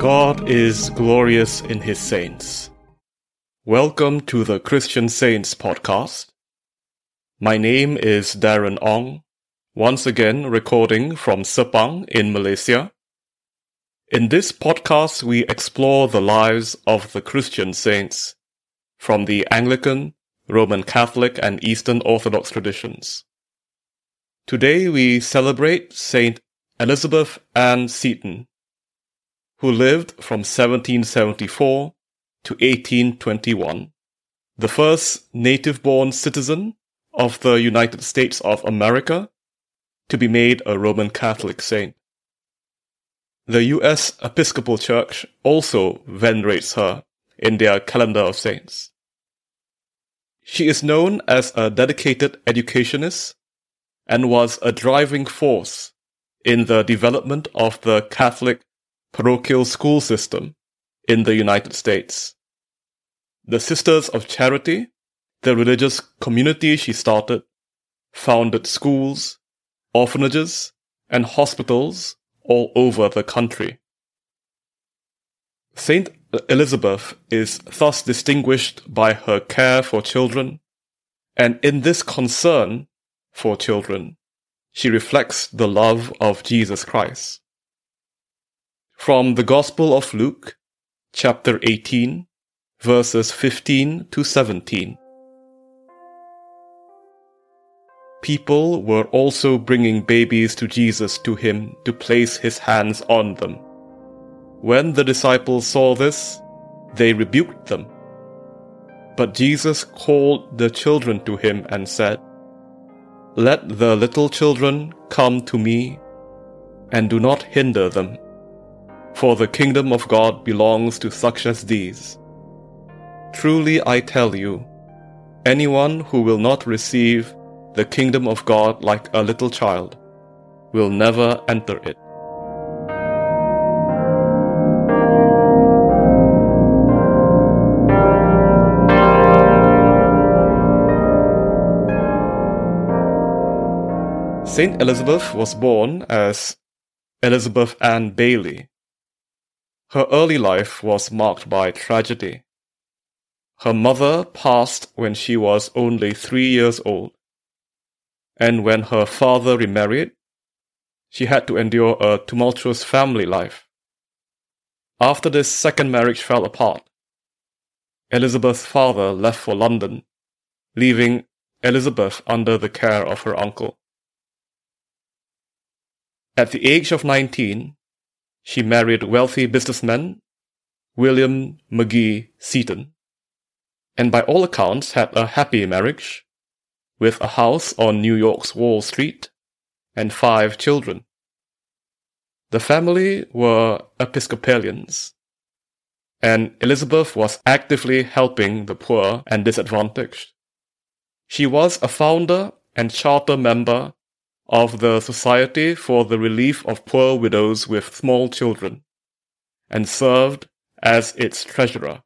God is glorious in his saints. Welcome to the Christian Saints podcast. My name is Darren Ong, once again recording from Sepang in Malaysia. In this podcast, we explore the lives of the Christian saints from the Anglican, Roman Catholic, and Eastern Orthodox traditions. Today we celebrate Saint Elizabeth Ann Seton, who lived from 1774 to 1821, the first native born citizen of the United States of America to be made a Roman Catholic saint. The U.S. Episcopal Church also venerates her in their calendar of saints. She is known as a dedicated educationist and was a driving force in the development of the Catholic parochial school system in the United States. The Sisters of Charity, the religious community she started, founded schools, orphanages, and hospitals all over the country. Saint Elizabeth is thus distinguished by her care for children, and in this concern for children, she reflects the love of Jesus Christ. From the Gospel of Luke, chapter 18, verses 15 to 17. People were also bringing babies to Jesus to him to place his hands on them. When the disciples saw this, they rebuked them. But Jesus called the children to him and said, Let the little children come to me, and do not hinder them for the kingdom of God belongs to such as these. Truly I tell you, anyone who will not receive the kingdom of God like a little child will never enter it. Saint Elizabeth was born as Elizabeth Ann Bayley her early life was marked by tragedy. Her mother passed when she was only three years old, and when her father remarried, she had to endure a tumultuous family life. After this second marriage fell apart, Elizabeth's father left for London, leaving Elizabeth under the care of her uncle. At the age of 19, she married wealthy businessman William Magee Seton, and by all accounts had a happy marriage, with a house on New York's Wall Street and five children. The family were Episcopalians, and Elizabeth was actively helping the poor and disadvantaged. She was a founder and charter member of the Society for the Relief of Poor Widows with Small Children, and served as its treasurer.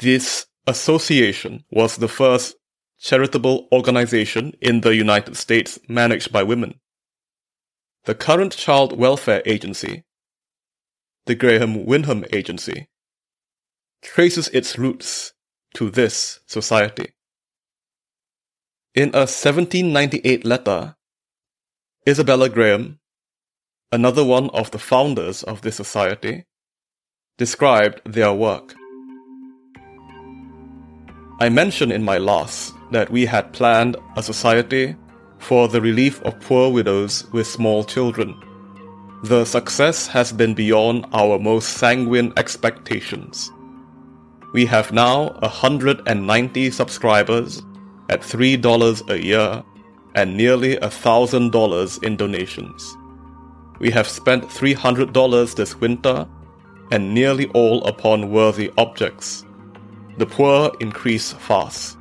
This association was the first charitable organization in the United States managed by women. The current Child Welfare Agency, the Graham Windham Agency, traces its roots to this society. In a 1798 letter, Isabella Graham, another one of the founders of this society, described their work. I mentioned in my last that we had planned a society for the relief of poor widows with small children. The success has been beyond our most sanguine expectations. We have now 190 subscribers at $3 a year and nearly $1,000 in donations. We have spent $300 this winter and nearly all upon worthy objects. The poor increase fast.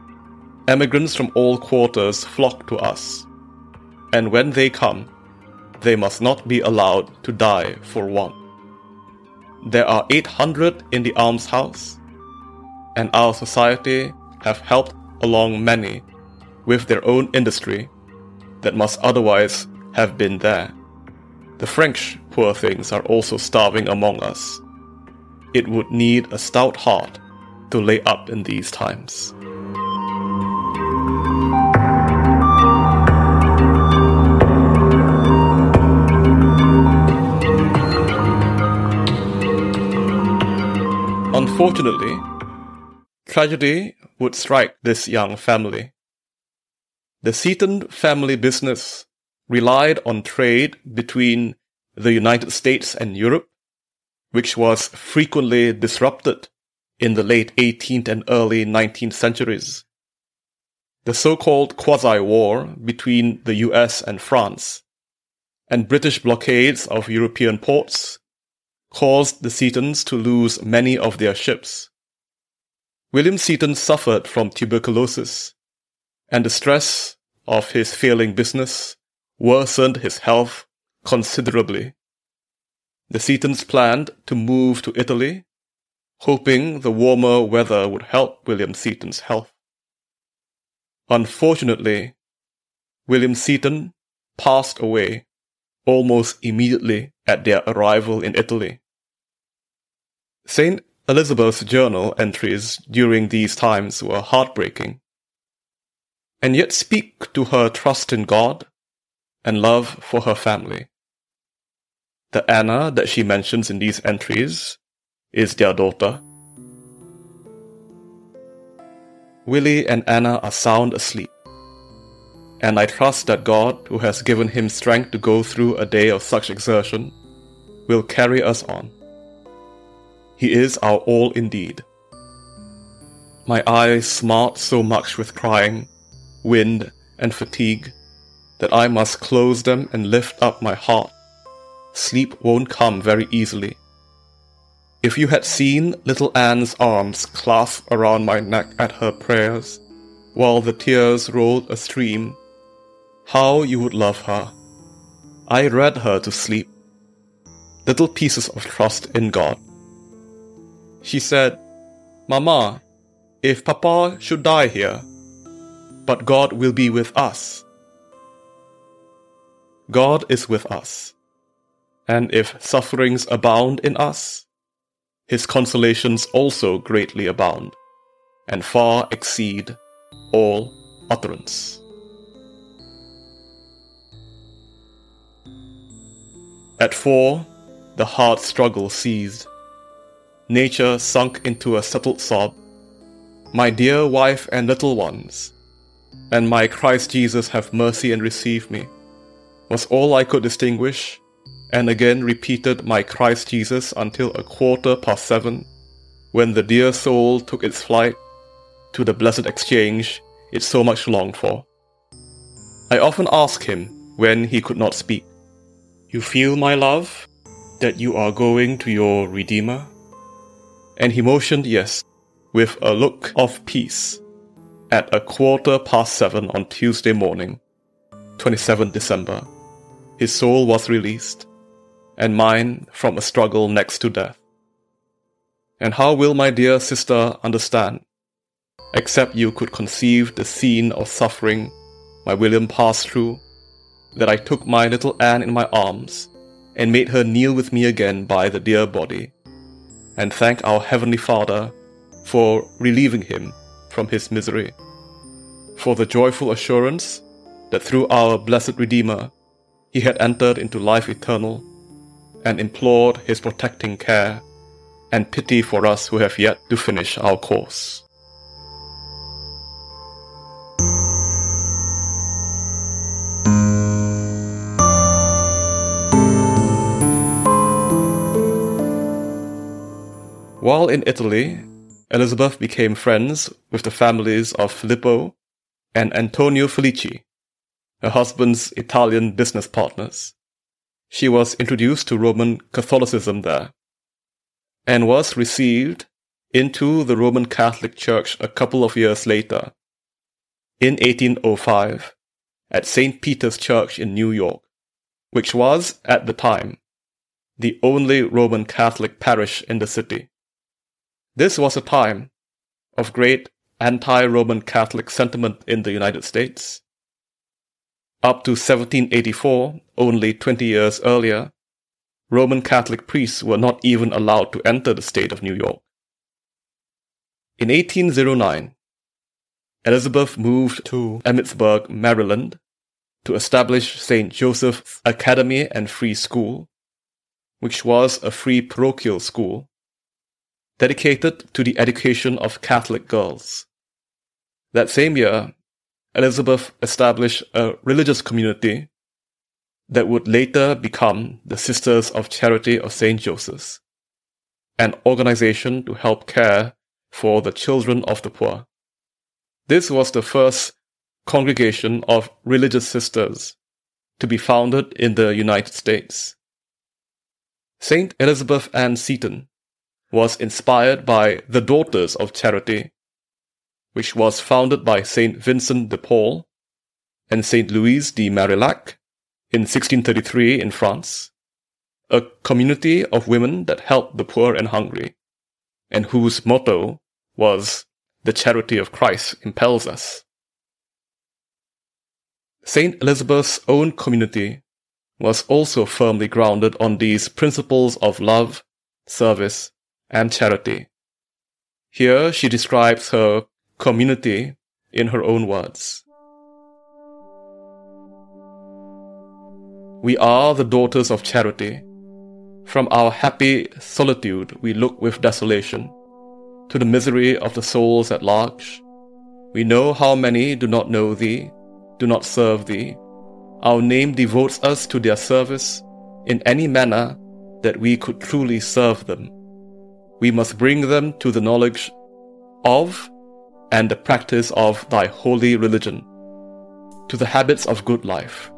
Emigrants from all quarters flock to us. And when they come, they must not be allowed to die for want. There are 800 in the almshouse, and our society have helped along many with their own industry that must otherwise have been there. The French, poor things, are also starving among us. It would need a stout heart to lay up in these times. Unfortunately, tragedy would strike this young family. The Seton family business relied on trade between the United States and Europe, which was frequently disrupted in the late 18th and early 19th centuries. The so-called quasi-war between the US and France and British blockades of European ports caused the Setons to lose many of their ships. William Seton suffered from tuberculosis, and the stress of his failing business worsened his health considerably. The Setons planned to move to Italy, hoping the warmer weather would help William Seton's health. Unfortunately, William Seton passed away almost immediately at their arrival in Italy. St. Elizabeth's journal entries during these times were heartbreaking, and yet speak to her trust in God and love for her family. The Anna that she mentions in these entries is their daughter. Willie and Anna are sound asleep, and I trust that God, who has given him strength to go through a day of such exertion, will carry us on. He is our all indeed. My eyes smart so much with crying, wind, and fatigue that I must close them and lift up my heart. Sleep won't come very easily. If you had seen little Anne's arms clasp around my neck at her prayers, while the tears rolled a stream, how you would love her. I read her to sleep. Little pieces of trust in God. She said, Mama, if Papa should die here, but God will be with us. God is with us. And if sufferings abound in us, his consolations also greatly abound, and far exceed all utterance. At four, the hard struggle ceased Nature sunk into a settled sob. My dear wife and little ones, and my Christ Jesus have mercy and receive me, was all I could distinguish, and again repeated my Christ Jesus until a quarter past seven, when the dear soul took its flight to the blessed exchange it so much longed for. I often asked him when he could not speak, You feel, my love, that you are going to your Redeemer? And he motioned yes, with a look of peace, at a quarter past seven on Tuesday morning, 27 December. His soul was released, and mine from a struggle next to death. And how will my dear sister understand, except you could conceive the scene of suffering my William passed through, that I took my little Anne in my arms and made her kneel with me again by the dear body and thank our Heavenly Father for relieving him from his misery, for the joyful assurance that through our blessed Redeemer he had entered into life eternal, and implored his protecting care and pity for us who have yet to finish our course. While in Italy, Elizabeth became friends with the families of Filippo and Antonio Filicchi, her husband's Italian business partners. She was introduced to Roman Catholicism there and was received into the Roman Catholic Church a couple of years later, in 1805, at St. Peter's Church in New York, which was, at the time, the only Roman Catholic parish in the city. This was a time of great anti-Roman Catholic sentiment in the United States. Up to 1784, only 20 years earlier, Roman Catholic priests were not even allowed to enter the state of New York. In 1809, Elizabeth moved to Emmitsburg, Maryland, to establish St. Joseph's Academy and Free School, which was a free parochial school dedicated to the education of Catholic girls. That same year, Elizabeth established a religious community that would later become the Sisters of Charity of St. Joseph's, an organization to help care for the children of the poor. This was the first congregation of religious sisters to be founded in the United States. Saint Elizabeth Ann Seton was inspired by the Daughters of Charity, which was founded by Saint Vincent de Paul and Saint Louise de Marillac in 1633 in France, a community of women that helped the poor and hungry, and whose motto was the charity of Christ impels us. Saint Elizabeth's own community was also firmly grounded on these principles of love, service, and charity. Here she describes her community in her own words. We are the daughters of charity. From our happy solitude we look with desolation to the misery of the souls at large. We know how many do not know thee, do not serve thee. Our name devotes us to their service in any manner that we could truly serve them. We must bring them to the knowledge of and the practice of thy holy religion, to the habits of good life.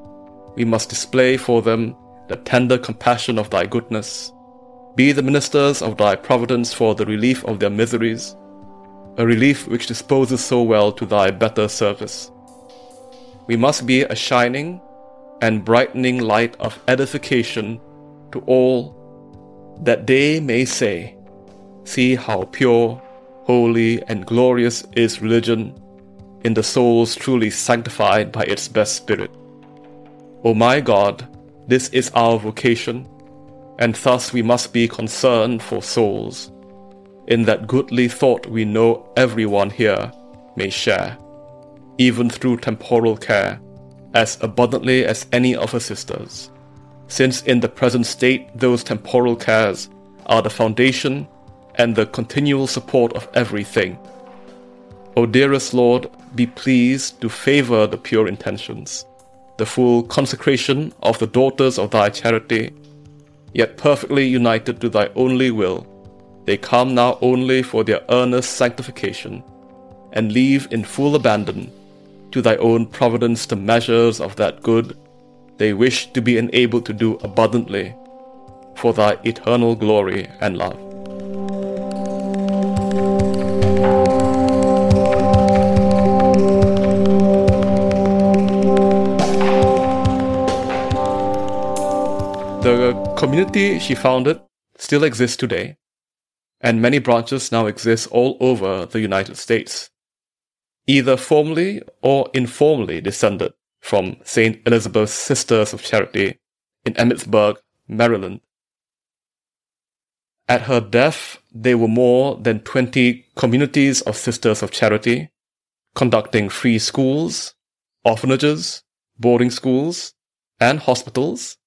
We must display for them the tender compassion of thy goodness, be the ministers of thy providence for the relief of their miseries, a relief which disposes so well to thy better service. We must be a shining and brightening light of edification to all, that they may say, See how pure, holy, and glorious is religion in the souls truly sanctified by its best spirit. O my God, this is our vocation and thus we must be concerned for souls. In that goodly thought we know everyone here may share, even through temporal care, as abundantly as any of her sisters, since in the present state those temporal cares are the foundation and the continual support of everything. O dearest Lord, be pleased to favor the pure intentions, the full consecration of the daughters of thy charity yet perfectly united to thy only will, they come now only for their earnest sanctification, and leave in full abandon to thy own providence the measures of that good they wish to be enabled to do abundantly for thy eternal glory and love. Community she founded still exists today, and many branches now exist all over the United States, either formally or informally descended from St. Elizabeth's Sisters of Charity in Emmitsburg, Maryland. At her death, there were more than 20 communities of Sisters of Charity conducting free schools, orphanages, boarding schools, and hospitals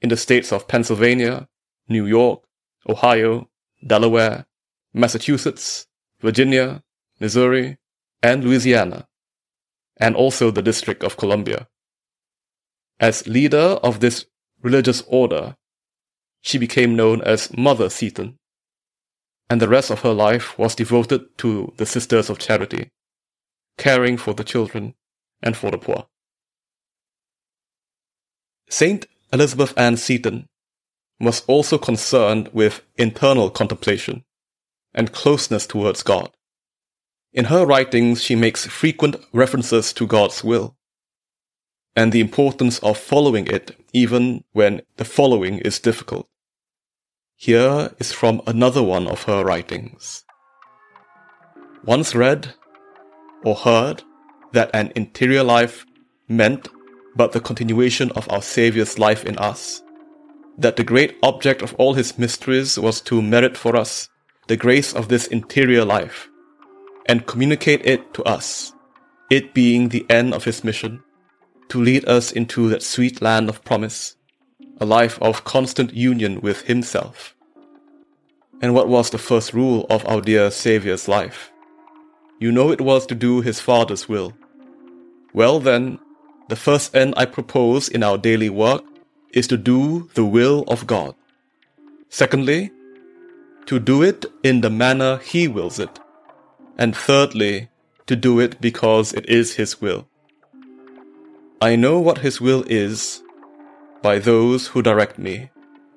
in the states of Pennsylvania, New York, Ohio, Delaware, Massachusetts, Virginia, Missouri, and Louisiana, and also the District of Columbia. As leader of this religious order, she became known as Mother Seton, and the rest of her life was devoted to the Sisters of Charity, caring for the children and for the poor. Saint Elizabeth Ann Seton was also concerned with internal contemplation and closeness towards God. In her writings, she makes frequent references to God's will and the importance of following it even when the following is difficult. Here is from another one of her writings. Once read, or heard that an interior life meant but the continuation of our Saviour's life in us. That the great object of all his mysteries was to merit for us the grace of this interior life and communicate it to us, it being the end of his mission, to lead us into that sweet land of promise, a life of constant union with himself. And what was the first rule of our dear Saviour's life? You know it was to do his Father's will. Well then, the first end I propose in our daily work is to do the will of God. Secondly, to do it in the manner He wills it. And thirdly, to do it because it is His will. I know what His will is by those who direct me,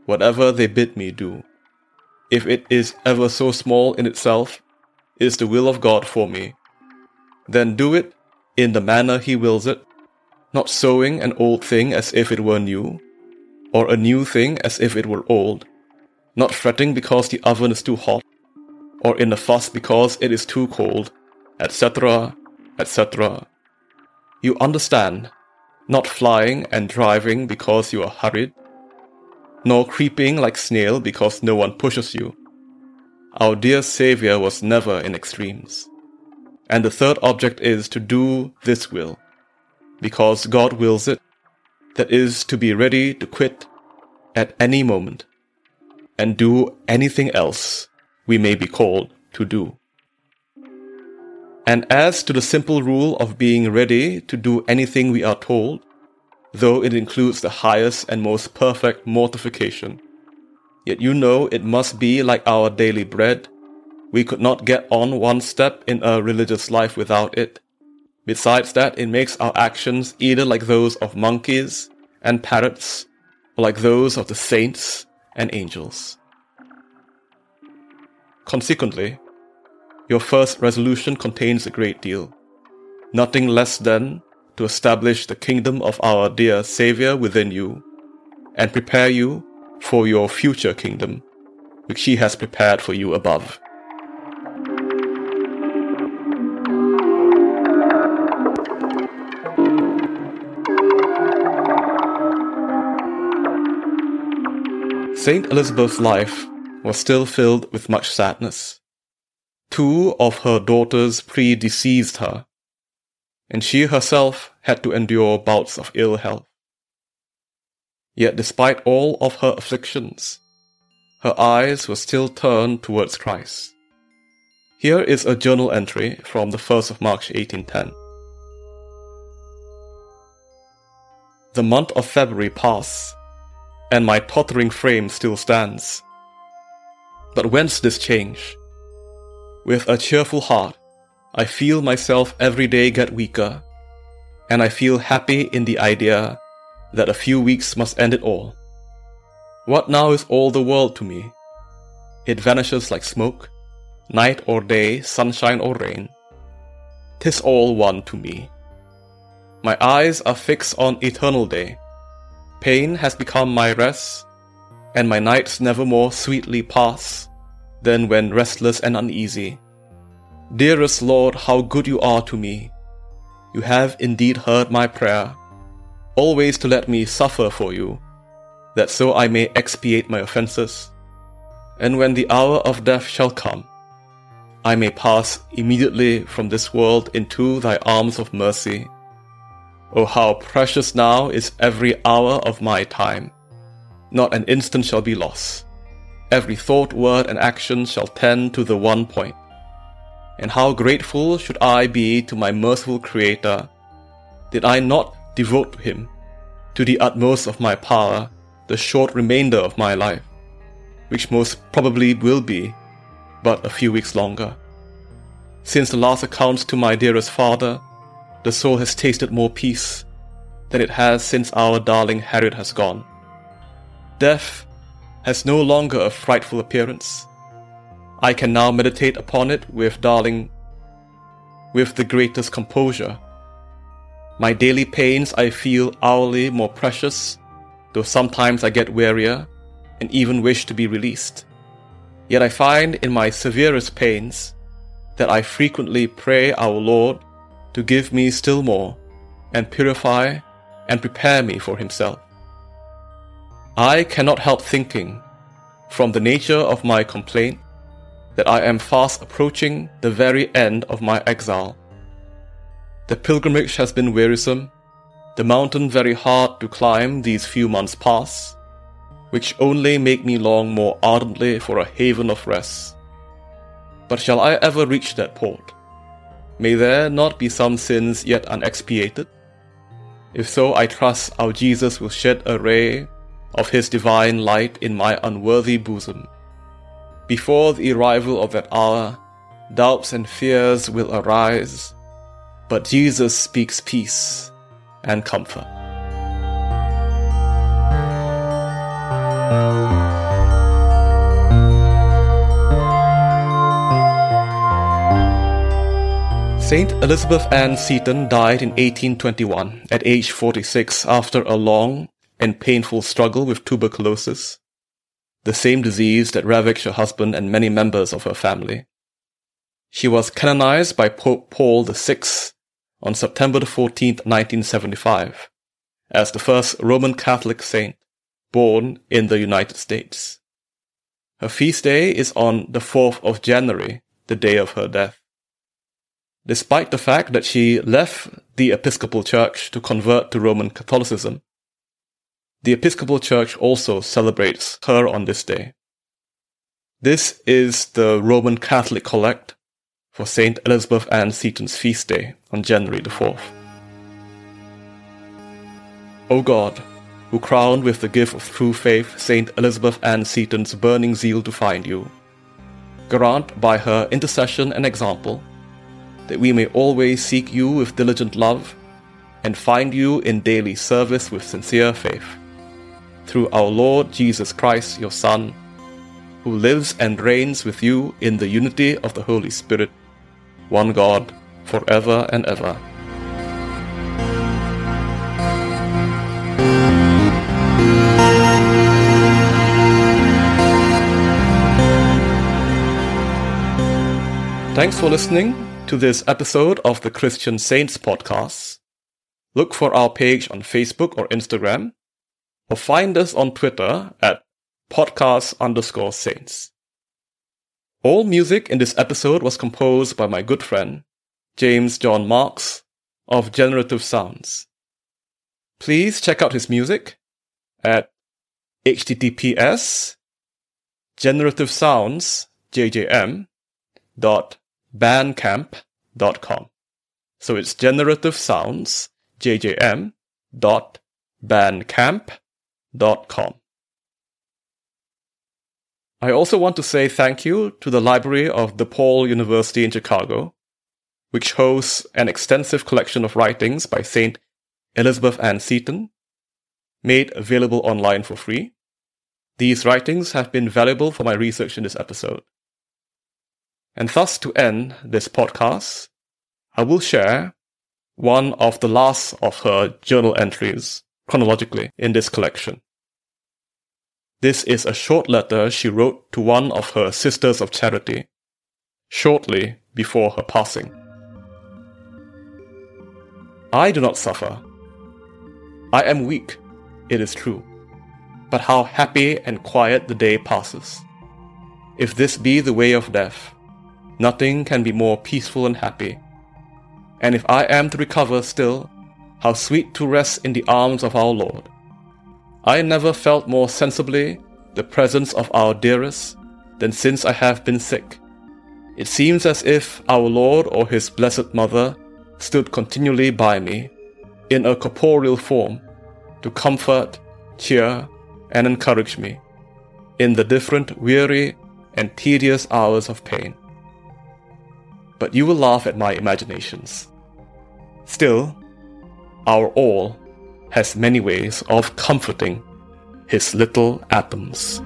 whatever they bid me do if it is ever so small in itself, is the will of God for me. Then do it in the manner He wills it, not sewing an old thing as if it were new, or a new thing as if it were old, not fretting because the oven is too hot, or in a fuss because it is too cold, etc., etc. You understand, not flying and driving because you are hurried, nor creeping like snail because no one pushes you. Our dear Saviour was never in extremes. And the third object is to do this will, because God wills it, that is, to be ready to quit at any moment and do anything else we may be called to do. And as to the simple rule of being ready to do anything we are told, though it includes the highest and most perfect mortification. Yet you know it must be like our daily bread. We could not get on one step in a religious life without it. Besides that, it makes our actions either like those of monkeys and parrots, or like those of the saints and angels. Consequently, your first resolution contains a great deal. Nothing less than to establish the kingdom of our dear Saviour within you, and prepare you for your future kingdom, which He has prepared for you above. Saint Elizabeth's life was still filled with much sadness. Two of her daughters predeceased her, and she herself had to endure bouts of ill health. Yet despite all of her afflictions, her eyes were still turned towards Christ. Here is a journal entry from the 1st of March 1810. The month of February passed, and my tottering frame still stands. But whence this change? With a cheerful heart, I feel myself every day get weaker, and I feel happy in the idea that a few weeks must end it all. What now is all the world to me? It vanishes like smoke, night or day, sunshine or rain. Tis all one to me. My eyes are fixed on eternal day. Pain has become my rest, and my nights never more sweetly pass than when restless and uneasy. Dearest Lord, how good you are to me. You have indeed heard my prayer, always to let me suffer for you, that so I may expiate my offences. And when the hour of death shall come, I may pass immediately from this world into thy arms of mercy. Oh, how precious now is every hour of my time! Not an instant shall be lost. Every thought, word, and action shall tend to the one point. and how grateful should I be to my merciful Creator did I not devote to Him, to the utmost of my power, the short remainder of my life, which most probably will be but a few weeks longer. Since the last accounts to my dearest father, the soul has tasted more peace than it has since our darling Harriet has gone. Death has no longer a frightful appearance I can now meditate upon it with darling, with the greatest composure. My daily pains I feel hourly more precious, though sometimes I get wearier and even wish to be released. Yet I find in my severest pains that I frequently pray our Lord to give me still more, and purify and prepare me for himself. I cannot help thinking, from the nature of my complaint, that I am fast approaching the very end of my exile. The pilgrimage has been wearisome, the mountain very hard to climb these few months past, which only make me long more ardently for a haven of rest. But shall I ever reach that port? May there not be some sins yet unexpiated? If so, I trust our Jesus will shed a ray of his divine light in my unworthy bosom. Before the arrival of that hour, doubts and fears will arise, but Jesus speaks peace and comfort. Saint Elizabeth Ann Seton died in 1821 at age 46 after a long and painful struggle with tuberculosis, the same disease that ravaged her husband and many members of her family. She was canonized by Pope Paul VI on September 14, 1975, as the first Roman Catholic saint born in the United States. Her feast day is on the 4th of January, the day of her death. Despite the fact that she left the Episcopal Church to convert to Roman Catholicism, the Episcopal Church also celebrates her on this day. This is the Roman Catholic Collect for St. Elizabeth Ann Seton's feast day on January the 4th. O God, who crowned with the gift of true faith St. Elizabeth Ann Seton's burning zeal to find you, grant by her intercession and example that we may always seek you with diligent love and find you in daily service with sincere faith. Through our Lord Jesus Christ, your Son, who lives and reigns with you in the unity of the Holy Spirit, one God, forever and ever. Thanks for listening to this episode of the Christian Saints podcast. Look for our page on Facebook or Instagram, or find us on Twitter at podcast underscore saints. All music in this episode was composed by my good friend, James John Marks of Generative Sounds. Please check out his music at https generative dot bandcamp.com. So it's generative sounds jjm dot. I also want to say thank you to the Library of DePaul University in Chicago, which hosts an extensive collection of writings by St. Elizabeth Ann Seton, made available online for free. These writings have been valuable for my research in this episode. And thus, to end this podcast, I will share one of the last of her journal entries chronologically in this collection. This is a short letter she wrote to one of her sisters of charity shortly before her passing. I do not suffer. I am weak, it is true, but how happy and quiet the day passes. If this be the way of death, nothing can be more peaceful and happy. And if I am to recover still, how sweet to rest in the arms of our Lord. I never felt more sensibly the presence of our dearest than since I have been sick. It seems as if our Lord or His Blessed Mother stood continually by me, in a corporeal form, to comfort, cheer, and encourage me in the different weary and tedious hours of pain. But you will laugh at my imaginations. Still, our all has many ways of comforting his little atoms.